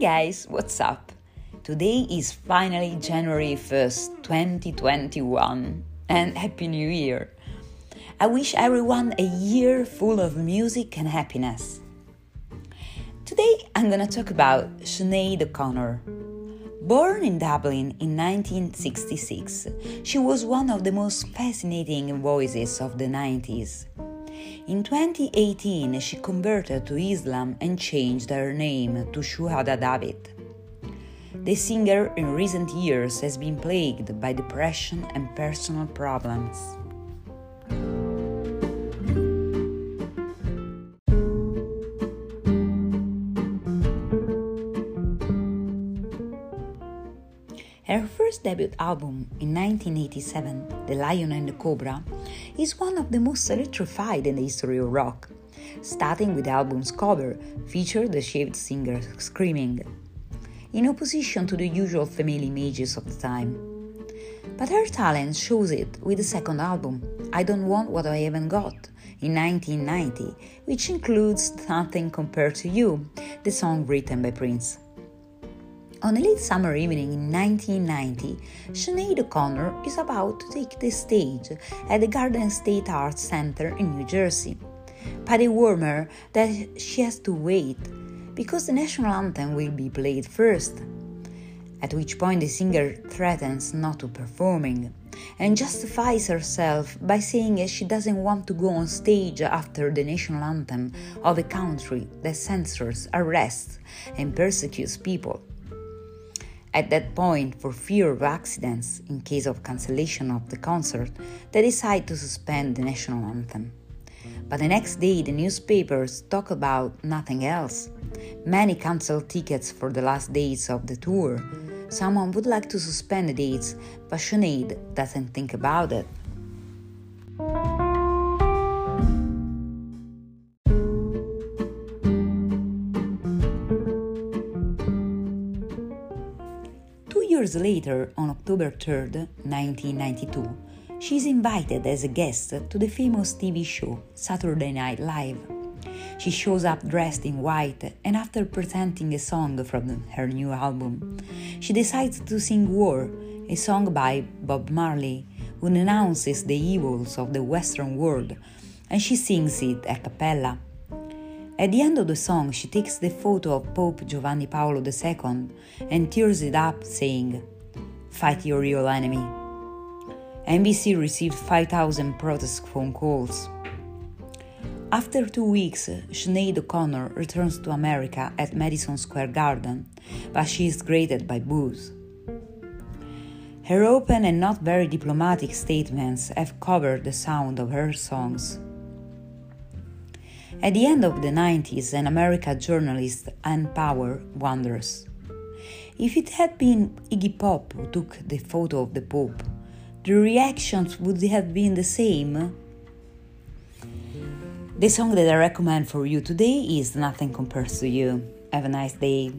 guys, what's up? Today is finally January 1st, 2021, and Happy New Year! I wish everyone a year full of music and happiness. Today I'm gonna talk about Sinead O'Connor. Born in Dublin in 1966, she was one of the most fascinating voices of the 90s. In 2018, she converted to Islam and changed her name to Shuhada Davitt. The singer in recent years has been plagued by depression and personal problems. Her first debut album in 1987, The Lion and the Cobra, is one of the most electrified in the history of rock. Starting with the album's cover, featured the shaved singer screaming, in opposition to the usual female images of the time. But her talent shows it with the second album, I Don't Want What I Haven't Got, in 1990, which includes Nothing Compares to You, the song written by Prince. On a late summer evening in 1990, Sinead O'Connor is about to take the stage at the Garden State Arts Center in New Jersey. But they warn that she has to wait because the national anthem will be played first. At which point the singer threatens not to performing and justifies herself by saying she doesn't want to go on stage after the national anthem of a country that censors, arrests, and persecutes people. At that point, for fear of accidents in case of cancellation of the concert, they decide to suspend the national anthem. But the next day, the newspapers talk about nothing else. Many cancel tickets for the last days of the tour. Someone would like to suspend the dates, but Sinead doesn't think about it. Years later, on October 3, 1992, she is invited as a guest to the famous TV show Saturday Night Live. She shows up dressed in white, and after presenting a song from her new album, she decides to sing War, a song by Bob Marley, who denounces the evils of the Western world, and she sings it a cappella. At the end of the song, she takes the photo of Pope Giovanni Paolo II and tears it up, saying, Fight your real enemy. NBC received 5,000 protest phone calls. After two weeks, Sinead O'Connor returns to America at Madison Square Garden, but she is greeted by boos. Her open and not very diplomatic statements have covered the sound of her songs. At the end of the 90s, an American journalist, Ann Power, wonders if it had been Iggy Pop who took the photo of the Pope, the reactions would have been the same. The song that I recommend for you today is Nothing Compares to You. Have a nice day.